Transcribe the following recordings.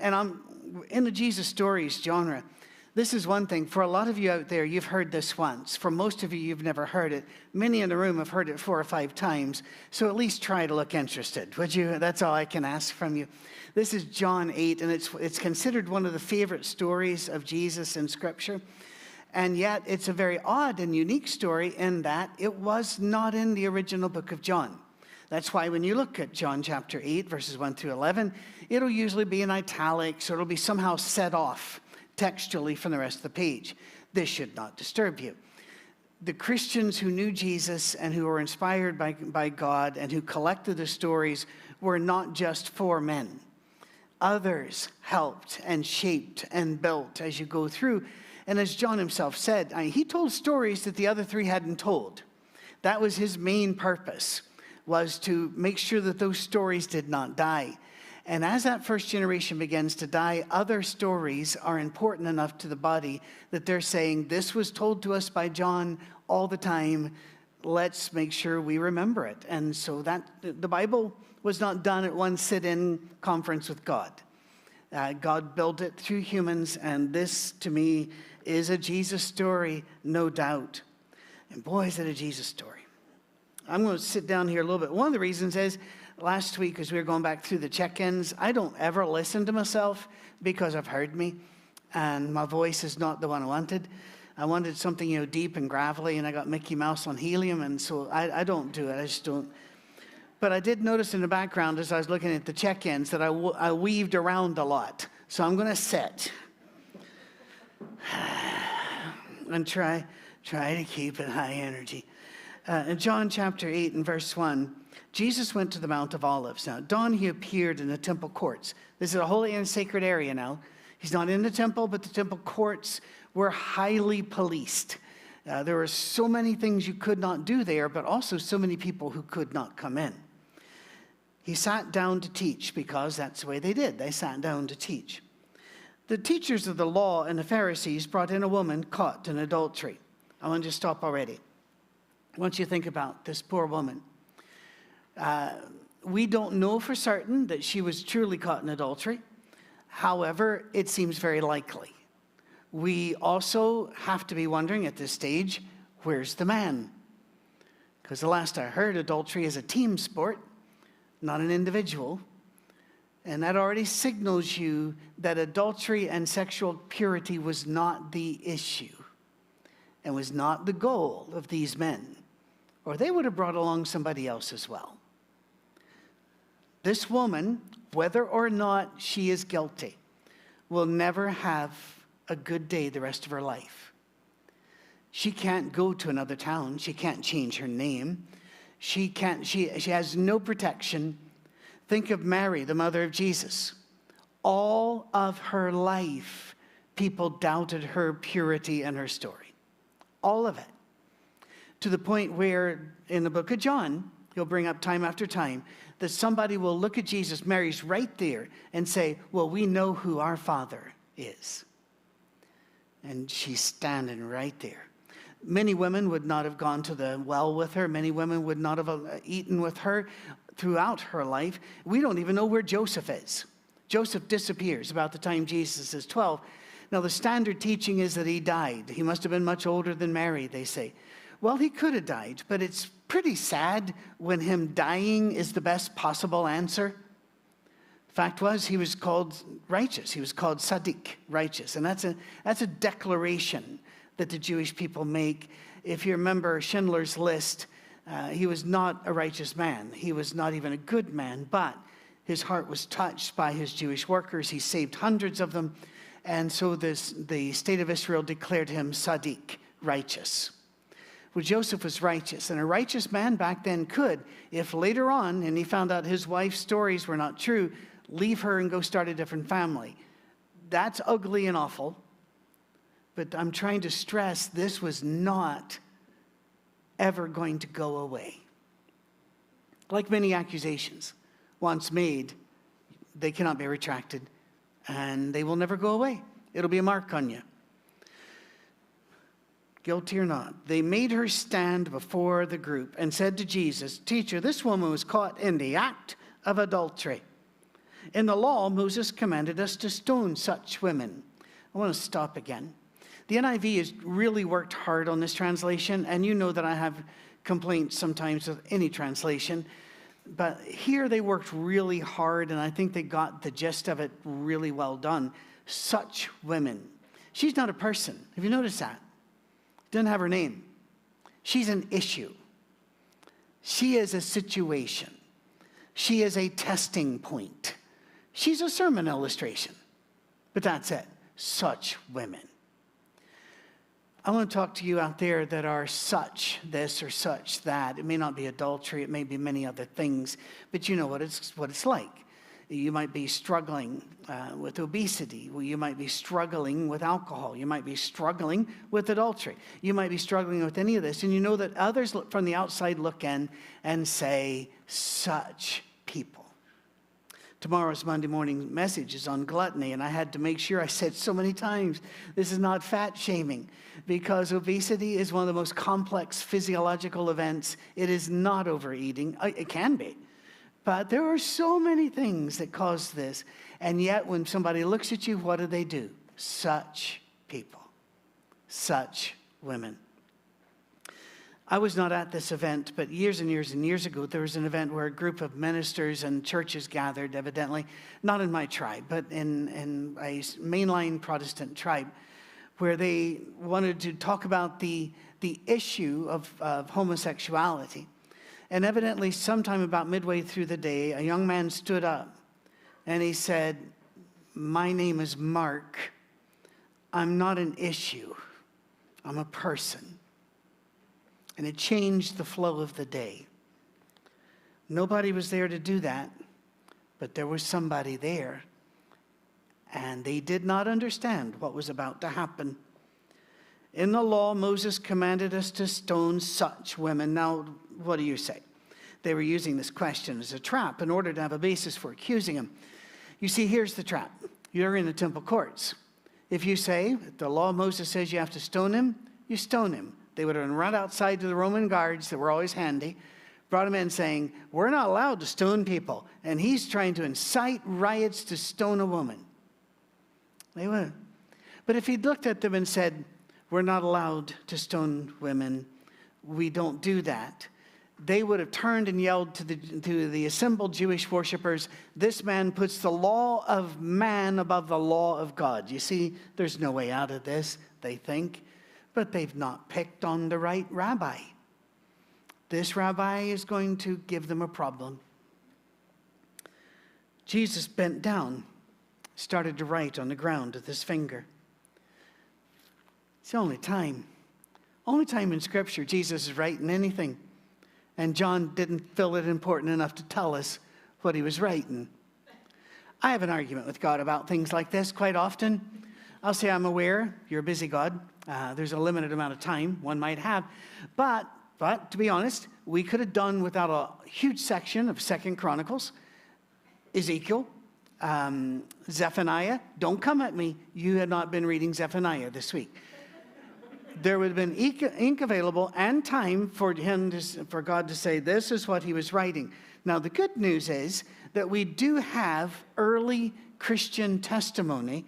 and I'm in the Jesus stories genre. This is one thing. For a lot of you out there, you've heard this once. For most of you, you've never heard it. Many in the room have heard it four or five times. So at least try to look interested, would you? That's all I can ask from you. This is John 8, and it's, it's considered one of the favorite stories of Jesus in Scripture. And yet, it's a very odd and unique story in that it was not in the original book of John. That's why when you look at John chapter 8, verses 1 through 11, it'll usually be in italics or it'll be somehow set off textually from the rest of the page. This should not disturb you. The Christians who knew Jesus and who were inspired by, by God and who collected the stories were not just four men. Others helped and shaped and built as you go through. And as John himself said, I mean, he told stories that the other three hadn't told. That was his main purpose, was to make sure that those stories did not die. And as that first generation begins to die, other stories are important enough to the body that they're saying, This was told to us by John all the time. Let's make sure we remember it. And so that the Bible was not done at one sit in conference with God. Uh, God built it through humans, and this to me is a Jesus story, no doubt. And boy, is it a Jesus story. I'm going to sit down here a little bit. One of the reasons is last week, as we were going back through the check ins, I don't ever listen to myself because I've heard me, and my voice is not the one I wanted. I wanted something, you know, deep and gravelly, and I got Mickey Mouse on helium, and so I, I don't do it. I just don't. But I did notice in the background as I was looking at the check ins that I, I weaved around a lot. So I'm going to sit and try, try to keep it high energy. Uh, in John chapter 8 and verse 1, Jesus went to the Mount of Olives. Now, dawn he appeared in the temple courts. This is a holy and sacred area now. He's not in the temple, but the temple courts were highly policed. Uh, there were so many things you could not do there, but also so many people who could not come in. He sat down to teach because that's the way they did. They sat down to teach. The teachers of the law and the Pharisees brought in a woman caught in adultery. I want to stop already. Once you think about this poor woman, uh, we don't know for certain that she was truly caught in adultery. However, it seems very likely. We also have to be wondering at this stage where's the man? Because the last I heard, adultery is a team sport, not an individual. And that already signals you that adultery and sexual purity was not the issue and was not the goal of these men, or they would have brought along somebody else as well. This woman, whether or not she is guilty, will never have a good day the rest of her life. She can't go to another town. She can't change her name. She, can't, she, she has no protection. Think of Mary, the mother of Jesus. All of her life, people doubted her purity and her story. All of it. To the point where in the book of John, he'll bring up time after time that somebody will look at Jesus, Mary's right there, and say, Well, we know who our Father is. And she's standing right there. Many women would not have gone to the well with her. Many women would not have uh, eaten with her throughout her life. We don't even know where Joseph is. Joseph disappears about the time Jesus is 12. Now, the standard teaching is that he died. He must have been much older than Mary, they say. Well, he could have died, but it's pretty sad when him dying is the best possible answer. Fact was, he was called righteous. He was called Sadiq, righteous. And that's a, that's a declaration that the Jewish people make. If you remember Schindler's List, uh, he was not a righteous man. He was not even a good man, but his heart was touched by his Jewish workers. He saved hundreds of them. And so this, the state of Israel declared him Sadiq, righteous. Well, Joseph was righteous, and a righteous man back then could, if later on, and he found out his wife's stories were not true, leave her and go start a different family. That's ugly and awful, but I'm trying to stress this was not ever going to go away. Like many accusations, once made, they cannot be retracted, and they will never go away. It'll be a mark on you guilty or not, they made her stand before the group and said to Jesus, Teacher, this woman was caught in the act of adultery. In the law, Moses commanded us to stone such women. I want to stop again. The NIV has really worked hard on this translation, and you know that I have complaints sometimes with any translation. But here they worked really hard, and I think they got the gist of it really well done. Such women. She's not a person. Have you noticed that? Doesn't have her name. She's an issue. She is a situation. She is a testing point. She's a sermon illustration. But that's it. Such women. I want to talk to you out there that are such this or such that. It may not be adultery, it may be many other things, but you know what it's, what it's like. You might be struggling uh, with obesity. You might be struggling with alcohol. You might be struggling with adultery. You might be struggling with any of this. And you know that others from the outside look in and say, such people. Tomorrow's Monday morning message is on gluttony, and I had to make sure I said so many times this is not fat shaming because obesity is one of the most complex physiological events. It is not overeating, uh, it can be. But there are so many things that cause this. And yet, when somebody looks at you, what do they do? Such people, such women. I was not at this event, but years and years and years ago, there was an event where a group of ministers and churches gathered, evidently, not in my tribe, but in, in a mainline Protestant tribe, where they wanted to talk about the, the issue of, of homosexuality. And evidently, sometime about midway through the day, a young man stood up and he said, My name is Mark. I'm not an issue, I'm a person. And it changed the flow of the day. Nobody was there to do that, but there was somebody there. And they did not understand what was about to happen. In the law, Moses commanded us to stone such women. Now, what do you say? They were using this question as a trap in order to have a basis for accusing him. You see, here's the trap you're in the temple courts. If you say, the law of Moses says you have to stone him, you stone him. They would have run outside to the Roman guards that were always handy, brought him in saying, We're not allowed to stone people. And he's trying to incite riots to stone a woman. They would. But if he'd looked at them and said, we're not allowed to stone women. We don't do that. They would have turned and yelled to the, to the assembled Jewish worshippers, This man puts the law of man above the law of God. You see, there's no way out of this, they think, but they've not picked on the right rabbi. This rabbi is going to give them a problem. Jesus bent down, started to write on the ground with his finger. It's the only time. Only time in Scripture Jesus is writing anything. And John didn't feel it important enough to tell us what he was writing. I have an argument with God about things like this quite often. I'll say, I'm aware you're a busy God. Uh, there's a limited amount of time one might have. But, but to be honest, we could have done without a huge section of Second Chronicles, Ezekiel, um, Zephaniah. Don't come at me. You had not been reading Zephaniah this week there would have been ink available and time for him to, for God to say this is what he was writing. Now the good news is that we do have early Christian testimony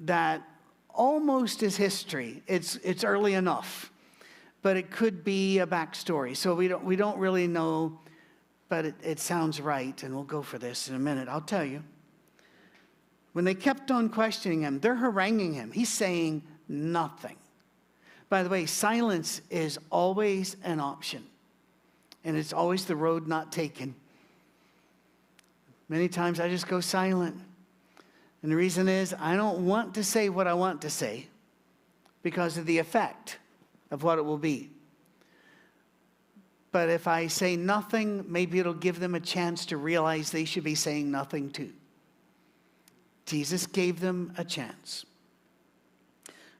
that almost is history. It's it's early enough, but it could be a backstory. So we don't we don't really know, but it, it sounds right, and we'll go for this in a minute. I'll tell you. When they kept on questioning him, they're haranguing him. He's saying nothing. By the way, silence is always an option, and it's always the road not taken. Many times I just go silent. And the reason is I don't want to say what I want to say because of the effect of what it will be. But if I say nothing, maybe it'll give them a chance to realize they should be saying nothing too. Jesus gave them a chance.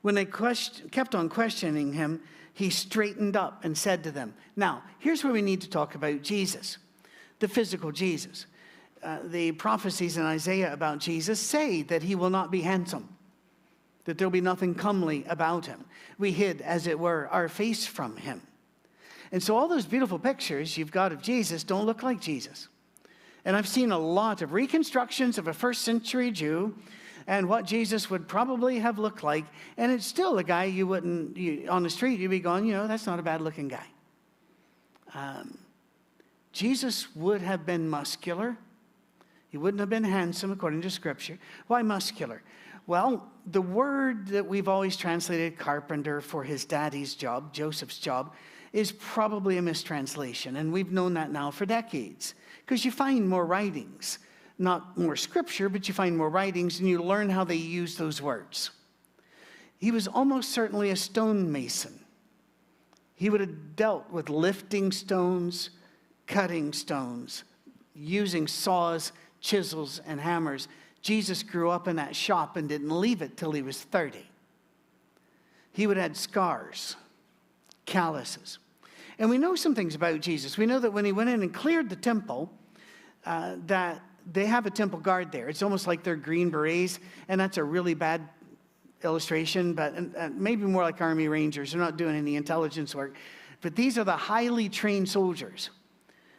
When they question, kept on questioning him, he straightened up and said to them, Now, here's where we need to talk about Jesus, the physical Jesus. Uh, the prophecies in Isaiah about Jesus say that he will not be handsome, that there'll be nothing comely about him. We hid, as it were, our face from him. And so all those beautiful pictures you've got of Jesus don't look like Jesus. And I've seen a lot of reconstructions of a first century Jew and what Jesus would probably have looked like. And it's still a guy you wouldn't, you, on the street, you'd be going, you know, that's not a bad looking guy. Um, Jesus would have been muscular. He wouldn't have been handsome according to Scripture. Why muscular? Well, the word that we've always translated carpenter for his daddy's job, Joseph's job, is probably a mistranslation. And we've known that now for decades because you find more writings not more scripture, but you find more writings and you learn how they use those words. He was almost certainly a stonemason. He would have dealt with lifting stones, cutting stones, using saws, chisels, and hammers. Jesus grew up in that shop and didn't leave it till he was 30. He would have had scars, calluses. And we know some things about Jesus. We know that when he went in and cleared the temple, uh, that they have a temple guard there. It's almost like they're green berets, and that's a really bad illustration, but maybe more like Army Rangers. They're not doing any intelligence work. But these are the highly trained soldiers.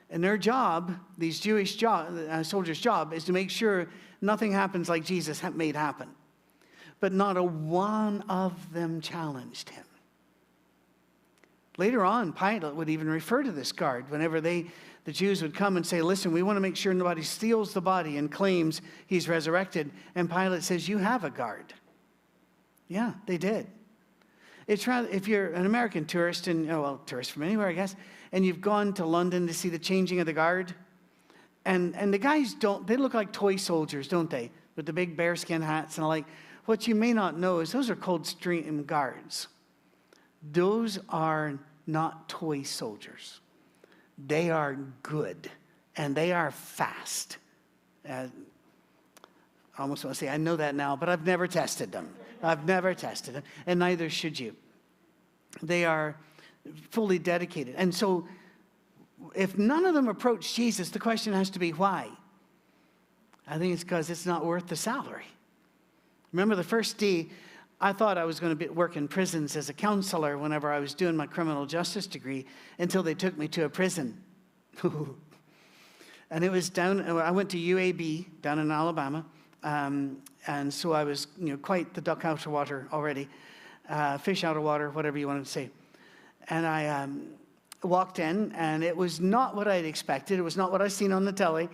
And their job, these Jewish uh, soldiers' job, is to make sure nothing happens like Jesus made happen. But not a one of them challenged him. Later on, Pilate would even refer to this guard whenever they the Jews would come and say, Listen, we want to make sure nobody steals the body and claims he's resurrected. And Pilate says, You have a guard. Yeah, they did. It's rather, if you're an American tourist, and, oh, well, tourist from anywhere, I guess, and you've gone to London to see the changing of the guard, and, and the guys don't, they look like toy soldiers, don't they? With the big bearskin hats and like. What you may not know is those are Coldstream guards. Those are not toy soldiers they are good and they are fast. I almost want to say, I know that now, but I've never tested them. I've never tested them, and neither should you. They are fully dedicated. And so, if none of them approach Jesus, the question has to be why? I think it's because it's not worth the salary. Remember the first day I thought I was going to work in prisons as a counselor whenever I was doing my criminal justice degree until they took me to a prison. and it was down, I went to UAB down in Alabama. Um, and so I was, you know, quite the duck out of water already, uh, fish out of water, whatever you want to say. And I um, walked in, and it was not what I'd expected. It was not what I'd seen on the telly.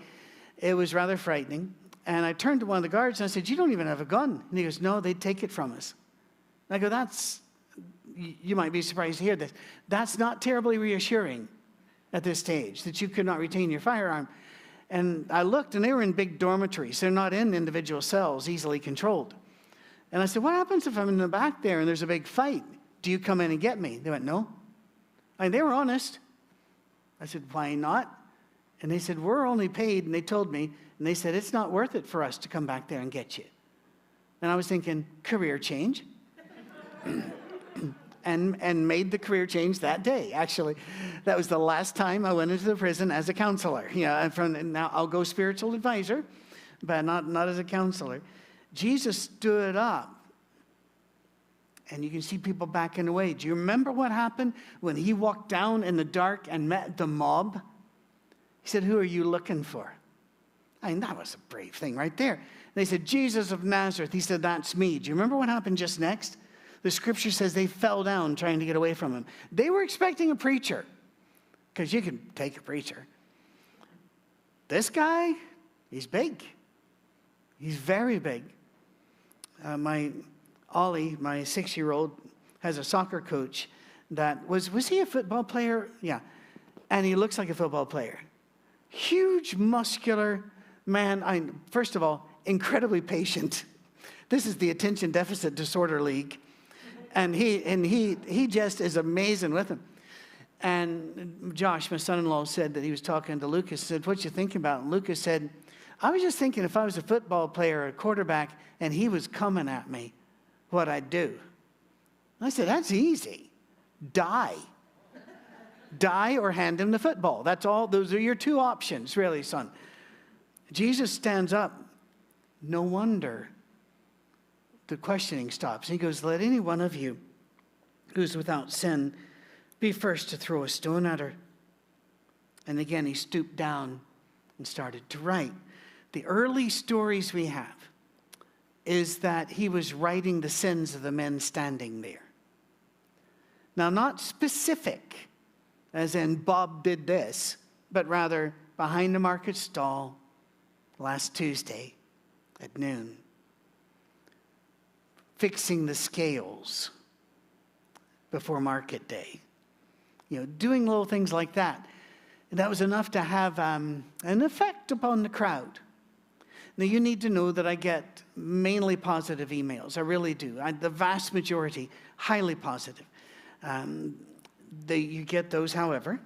It was rather frightening. And I turned to one of the guards and I said, You don't even have a gun. And he goes, No, they'd take it from us. And I go, That's, you might be surprised to hear this. That's not terribly reassuring at this stage that you could not retain your firearm. And I looked and they were in big dormitories. They're not in individual cells, easily controlled. And I said, What happens if I'm in the back there and there's a big fight? Do you come in and get me? They went, No. Mean, they were honest. I said, Why not? And they said, We're only paid. And they told me, and they said, It's not worth it for us to come back there and get you. And I was thinking, Career change. and, and made the career change that day, actually. That was the last time I went into the prison as a counselor. You know, and from now I'll go spiritual advisor, but not, not as a counselor. Jesus stood up. And you can see people backing away. Do you remember what happened when he walked down in the dark and met the mob? He said, Who are you looking for? I mean, that was a brave thing right there. They said, Jesus of Nazareth. He said, That's me. Do you remember what happened just next? The scripture says they fell down trying to get away from him. They were expecting a preacher, because you can take a preacher. This guy, he's big. He's very big. Uh, my Ollie, my six year old, has a soccer coach that was, was he a football player? Yeah. And he looks like a football player huge, muscular man. I, first of all, incredibly patient. This is the attention deficit disorder league. And he, and he, he just is amazing with him. And Josh, my son in law, said that he was talking to Lucas, said, What you thinking about? And Lucas said, I was just thinking if I was a football player or a quarterback and he was coming at me, what I'd do. I said, That's easy. Die die or hand him the football. That's all. Those are your two options, really, son. Jesus stands up. No wonder the questioning stops. He goes, Let any one of you who's without sin be first to throw a stone at her. And again, he stooped down and started to write. The early stories we have is that he was writing the sins of the men standing there. Now, not specific, as in Bob did this, but rather behind the market stall last Tuesday at noon, fixing the scales before market day. You know, doing little things like that. And that was enough to have um, an effect upon the crowd. Now, you need to know that I get mainly positive emails. I really do. I, the vast majority, highly positive. Um, they, you get those, however,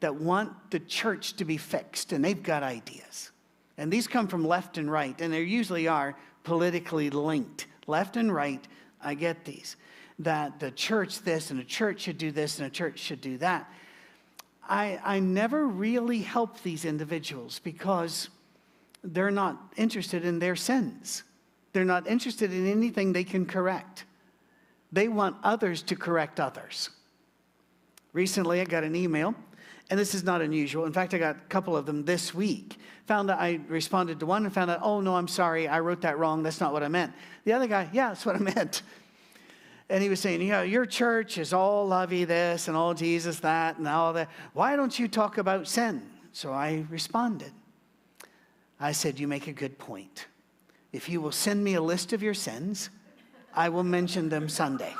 that want the church to be fixed, and they've got ideas. And these come from left and right, and they usually are politically linked. Left and right, I get these. That the church this, and the church should do this, and the church should do that. I, I never really help these individuals because they're not interested in their sins. They're not interested in anything they can correct. They want others to correct others. Recently, I got an email, and this is not unusual. In fact, I got a couple of them this week. Found that I responded to one and found out, oh, no, I'm sorry, I wrote that wrong. That's not what I meant. The other guy, yeah, that's what I meant. And he was saying, yeah, your church is all lovey this and all Jesus that and all that. Why don't you talk about sin? So I responded. I said, You make a good point. If you will send me a list of your sins, I will mention them Sunday.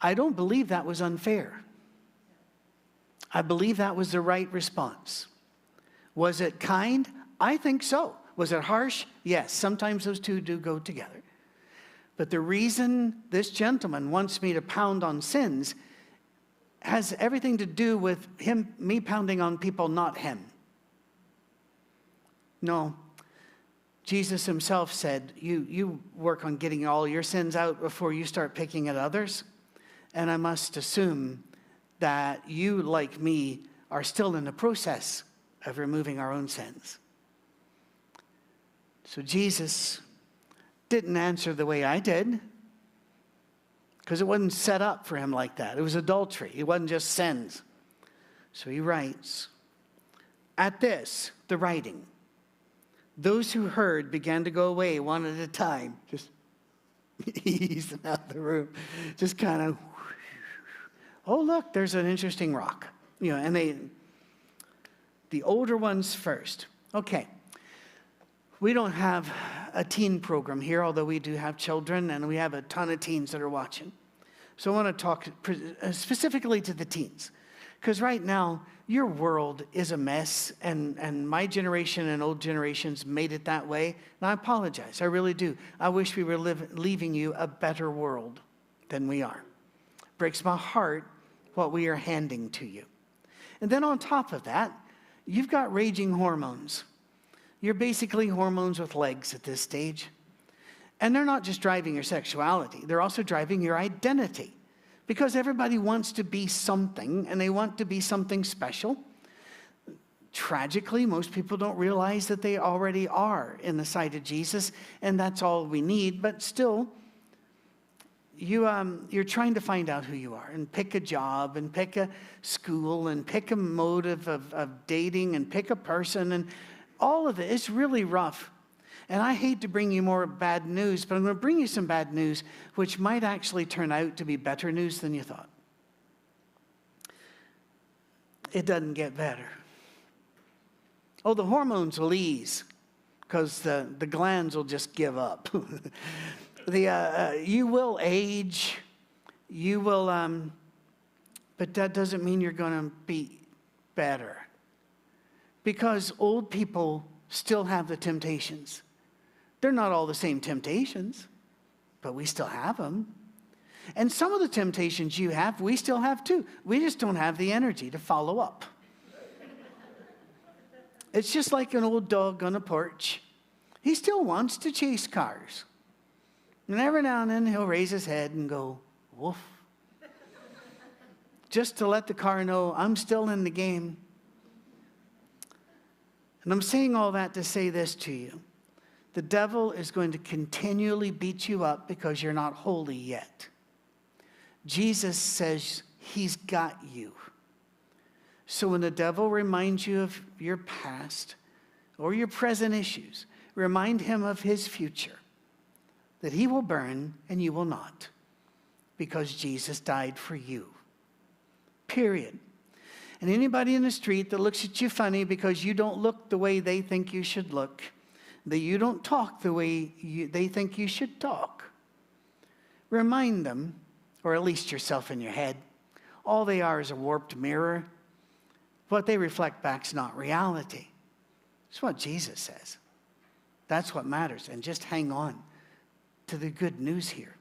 I don't believe that was unfair. I believe that was the right response. Was it kind? I think so. Was it harsh? Yes. Sometimes those two do go together. But the reason this gentleman wants me to pound on sins has everything to do with him, me pounding on people, not him. No. Jesus himself said, you, you work on getting all your sins out before you start picking at others. And I must assume that you, like me, are still in the process of removing our own sins. So Jesus didn't answer the way I did because it wasn't set up for him like that. It was adultery, it wasn't just sins. So he writes At this, the writing, those who heard began to go away one at a time, just easing out the room, just kind of, oh, look, there's an interesting rock. You know, and they, the older ones first. Okay. We don't have a teen program here, although we do have children and we have a ton of teens that are watching. So I want to talk uh, specifically to the teens. Because right now, your world is a mess, and, and my generation and old generations made it that way. And I apologize. I really do. I wish we were live, leaving you a better world than we are. Breaks my heart what we are handing to you. And then on top of that, you've got raging hormones. You're basically hormones with legs at this stage. And they're not just driving your sexuality, they're also driving your identity. Because everybody wants to be something and they want to be something special. Tragically, most people don't realize that they already are in the sight of Jesus, and that's all we need. But still, you, um, you're trying to find out who you are and pick a job and pick a school and pick a motive of, of dating and pick a person and all of it. It's really rough. And I hate to bring you more bad news, but I'm going to bring you some bad news, which might actually turn out to be better news than you thought. It doesn't get better. Oh, the hormones will ease because the, the glands will just give up. the, uh, uh, you will age, you will, um, but that doesn't mean you're going to be better because old people still have the temptations. They're not all the same temptations, but we still have them. And some of the temptations you have, we still have too. We just don't have the energy to follow up. It's just like an old dog on a porch. He still wants to chase cars. And every now and then he'll raise his head and go, woof. just to let the car know I'm still in the game. And I'm saying all that to say this to you. The devil is going to continually beat you up because you're not holy yet. Jesus says he's got you. So when the devil reminds you of your past or your present issues, remind him of his future, that he will burn and you will not, because Jesus died for you. Period. And anybody in the street that looks at you funny because you don't look the way they think you should look, that you don't talk the way you, they think you should talk, remind them, or at least yourself in your head, all they are is a warped mirror what they reflect back is not reality. It's what Jesus says. That's what matters. And just hang on to the good news here.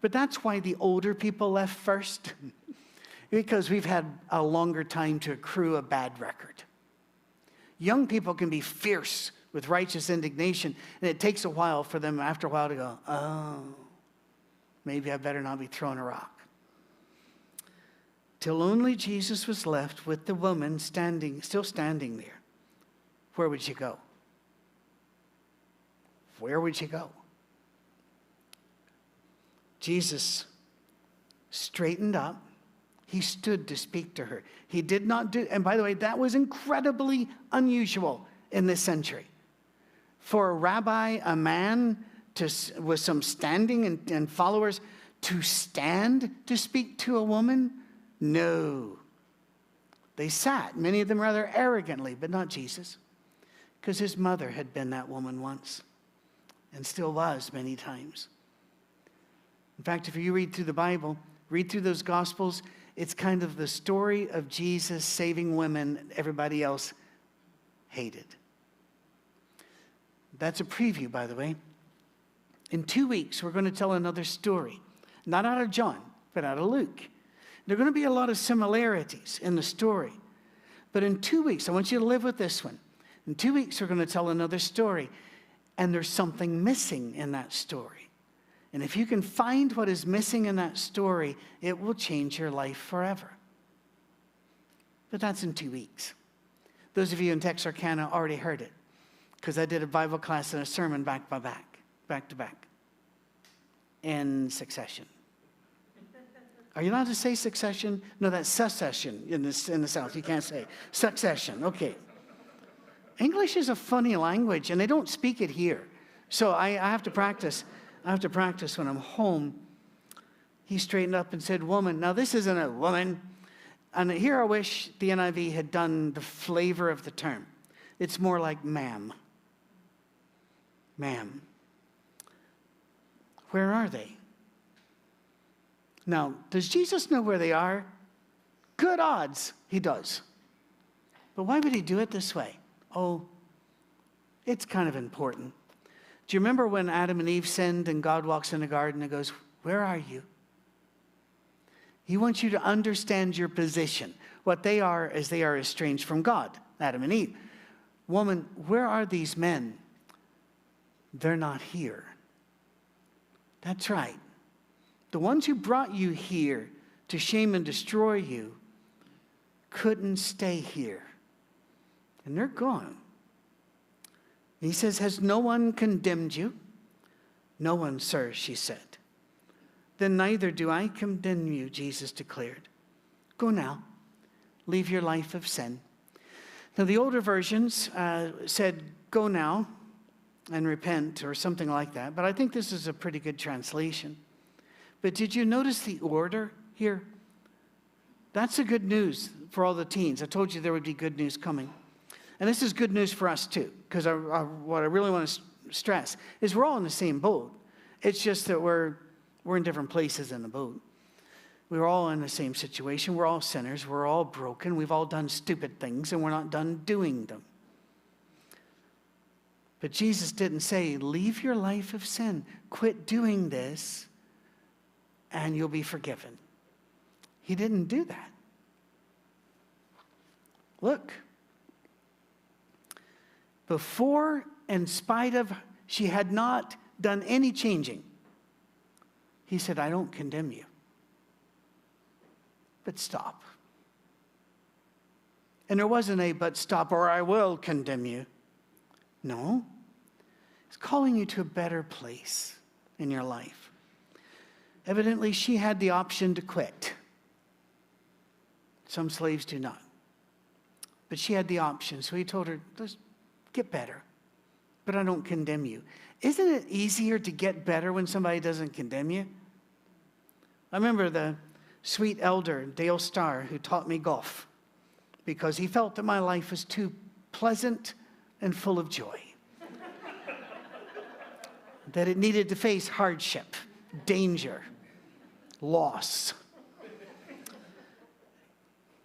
But that's why the older people left first, because we've had a longer time to accrue a bad record. Young people can be fierce with righteous indignation, and it takes a while for them, after a while, to go, oh, maybe I better not be throwing a rock till only Jesus was left with the woman standing, still standing there. Where would she go? Where would she go? Jesus straightened up. He stood to speak to her. He did not do, and by the way, that was incredibly unusual in this century. For a rabbi, a man to, with some standing and, and followers, to stand to speak to a woman no. They sat, many of them rather arrogantly, but not Jesus, because his mother had been that woman once and still was many times. In fact, if you read through the Bible, read through those Gospels, it's kind of the story of Jesus saving women everybody else hated. That's a preview, by the way. In two weeks, we're going to tell another story, not out of John, but out of Luke. There are going to be a lot of similarities in the story. But in two weeks, I want you to live with this one. In two weeks, we're going to tell another story. And there's something missing in that story. And if you can find what is missing in that story, it will change your life forever. But that's in two weeks. Those of you in Texarkana already heard it because I did a Bible class and a sermon back by back, back to back, in succession. Are you allowed to say succession? No, that's secession in, this, in the South. You can't say succession. Okay. English is a funny language, and they don't speak it here. So I, I have to practice. I have to practice when I'm home. He straightened up and said, Woman. Now, this isn't a woman. And here I wish the NIV had done the flavor of the term. It's more like ma'am. Ma'am. Where are they? Now, does Jesus know where they are? Good odds he does. But why would he do it this way? Oh, it's kind of important. Do you remember when Adam and Eve sinned and God walks in the garden and goes, Where are you? He wants you to understand your position. What they are is they are estranged from God, Adam and Eve. Woman, where are these men? They're not here. That's right. The ones who brought you here to shame and destroy you couldn't stay here. And they're gone. He says, Has no one condemned you? No one, sir, she said. Then neither do I condemn you, Jesus declared. Go now, leave your life of sin. Now, the older versions uh, said, Go now and repent, or something like that, but I think this is a pretty good translation. But did you notice the order here? That's the good news for all the teens. I told you there would be good news coming. And this is good news for us too, because what I really want to stress is we're all in the same boat. It's just that we're, we're in different places in the boat. We're all in the same situation. We're all sinners. We're all broken. We've all done stupid things, and we're not done doing them. But Jesus didn't say, Leave your life of sin, quit doing this, and you'll be forgiven. He didn't do that. Look, before, in spite of, she had not done any changing, he said, I don't condemn you. But stop. And there wasn't a but stop or I will condemn you. No. It's calling you to a better place in your life. Evidently, she had the option to quit. Some slaves do not. But she had the option. So he told her, get better. But I don't condemn you. Isn't it easier to get better when somebody doesn't condemn you? I remember the sweet elder, Dale Starr, who taught me golf because he felt that my life was too pleasant and full of joy. that it needed to face hardship, danger, loss.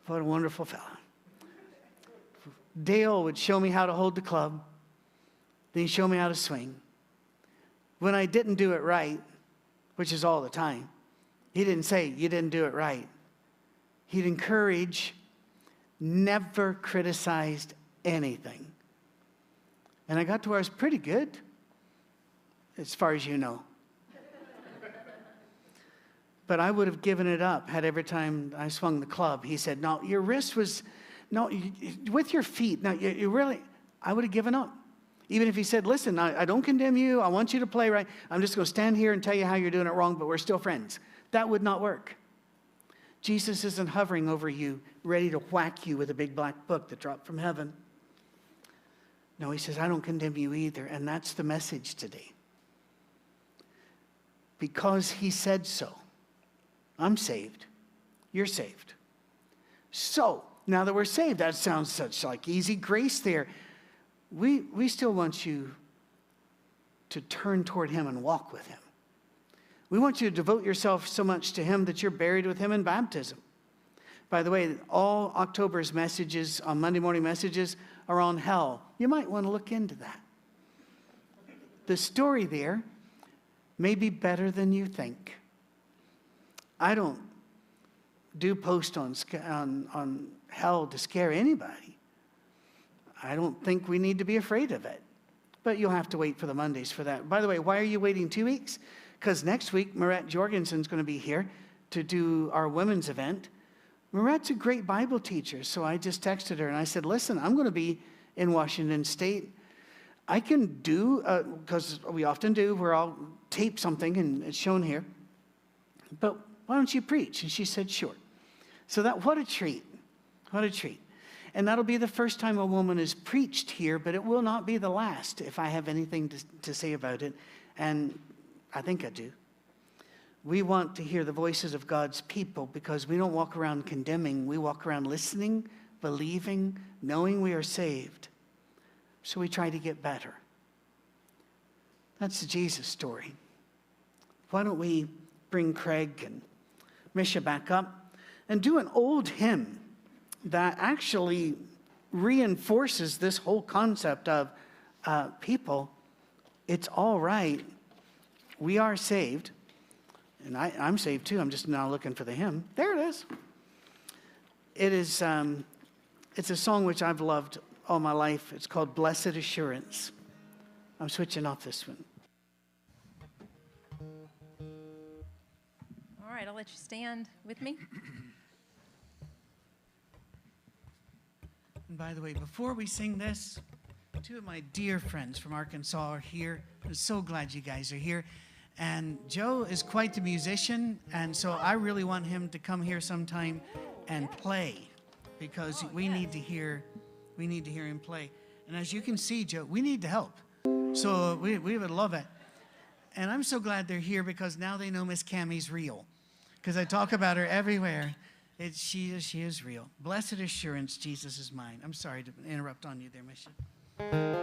What a wonderful fellow. Dale would show me how to hold the club, then he'd show me how to swing. When I didn't do it right, which is all the time, he didn't say, You didn't do it right. He'd encourage, never criticized anything. And I got to where I was pretty good, as far as you know. but I would have given it up had every time I swung the club, he said, No, your wrist was, no, you, with your feet. Now, you, you really, I would have given up. Even if he said, Listen, I, I don't condemn you. I want you to play right. I'm just going to stand here and tell you how you're doing it wrong, but we're still friends. That would not work. Jesus isn't hovering over you, ready to whack you with a big black book that dropped from heaven. No, he says, I don't condemn you either. And that's the message today. Because he said so. I'm saved. You're saved. So, now that we're saved, that sounds such like easy grace there. We, we still want you to turn toward him and walk with him. We want you to devote yourself so much to Him that you're buried with Him in baptism. By the way, all October's messages on Monday morning messages are on hell. You might want to look into that. The story there may be better than you think. I don't do post on, on, on hell to scare anybody. I don't think we need to be afraid of it. But you'll have to wait for the Mondays for that. By the way, why are you waiting two weeks? Because next week, Marette Jorgensen's going to be here to do our women's event. Marette's a great Bible teacher, so I just texted her and I said, Listen, I'm going to be in Washington State. I can do, because uh, we often do, where I'll tape something and it's shown here. But why don't you preach? And she said, Sure. So that, what a treat. What a treat. And that'll be the first time a woman has preached here, but it will not be the last if I have anything to, to say about it. And I think I do. We want to hear the voices of God's people because we don't walk around condemning. We walk around listening, believing, knowing we are saved. So we try to get better. That's the Jesus story. Why don't we bring Craig and Misha back up and do an old hymn that actually reinforces this whole concept of uh, people, it's all right we are saved. And I, am saved too. I'm just now looking for the hymn. There it is. It is um, it's a song which I've loved all my life. It's called Blessed Assurance. I'm switching off this one. All right, I'll let you stand with me. And by the way, before we sing this, two of my dear friends from Arkansas are here. I'm so glad you guys are here. And Joe is quite the musician, and so I really want him to come here sometime and play because oh, we need to hear we need to hear him play. And as you can see, Joe, we need to help. So we, we would love it. And I'm so glad they're here because now they know Miss Cammie's real. Because I talk about her everywhere. It, she, she is real. Blessed assurance, Jesus is mine. I'm sorry to interrupt on you there, Misha.